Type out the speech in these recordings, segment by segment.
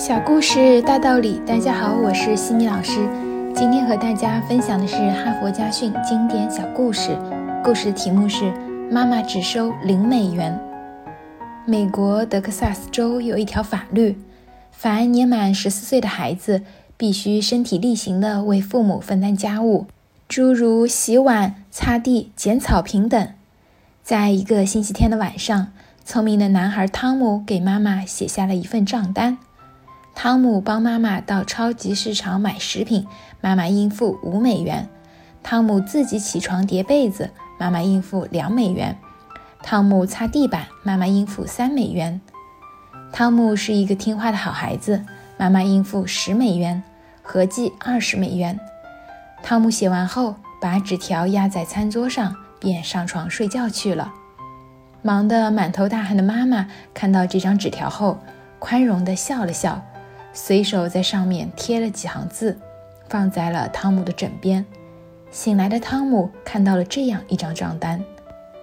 小故事大道理，大家好，我是西米老师。今天和大家分享的是哈佛家训经典小故事，故事的题目是《妈妈只收零美元》。美国德克萨斯州有一条法律，凡年满十四岁的孩子必须身体力行地为父母分担家务，诸如洗碗、擦地、剪草坪等。在一个星期天的晚上，聪明的男孩汤姆给妈妈写下了一份账单。汤姆帮妈妈到超级市场买食品，妈妈应付五美元。汤姆自己起床叠被子，妈妈应付两美元。汤姆擦地板，妈妈应付三美元。汤姆是一个听话的好孩子，妈妈应付十美元，合计二十美元。汤姆写完后，把纸条压在餐桌上，便上床睡觉去了。忙得满头大汗的妈妈看到这张纸条后，宽容地笑了笑。随手在上面贴了几行字，放在了汤姆的枕边。醒来的汤姆看到了这样一张账单：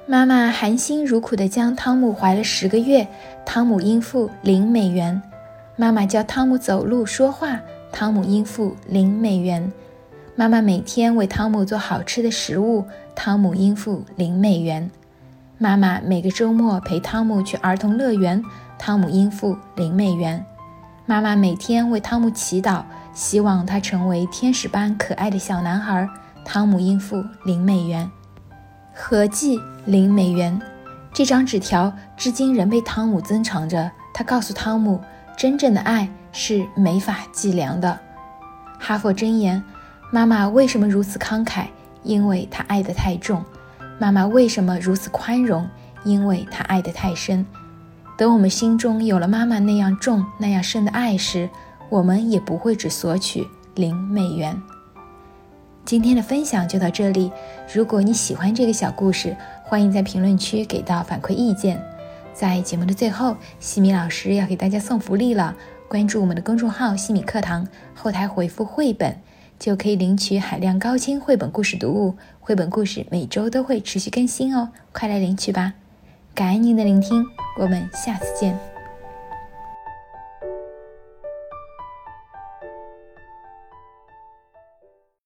妈妈含辛茹苦地将汤姆怀了十个月，汤姆应付零美元；妈妈教汤姆走路说话，汤姆应付零美元；妈妈每天为汤姆做好吃的食物，汤姆应付零美元；妈妈每个周末陪汤姆去儿童乐园，汤姆应付零美元。妈妈每天为汤姆祈祷，希望他成为天使般可爱的小男孩。汤姆应付零美元，合计零美元。这张纸条至今仍被汤姆珍藏着。他告诉汤姆，真正的爱是没法计量的。哈佛箴言：妈妈为什么如此慷慨？因为她爱得太重。妈妈为什么如此宽容？因为她爱得太深。等我们心中有了妈妈那样重、那样深的爱时，我们也不会只索取零美元。今天的分享就到这里。如果你喜欢这个小故事，欢迎在评论区给到反馈意见。在节目的最后，西米老师要给大家送福利了。关注我们的公众号“西米课堂”，后台回复“绘本”，就可以领取海量高清绘本故事读物。绘本故事每周都会持续更新哦，快来领取吧！感恩您的聆听，我们下次见。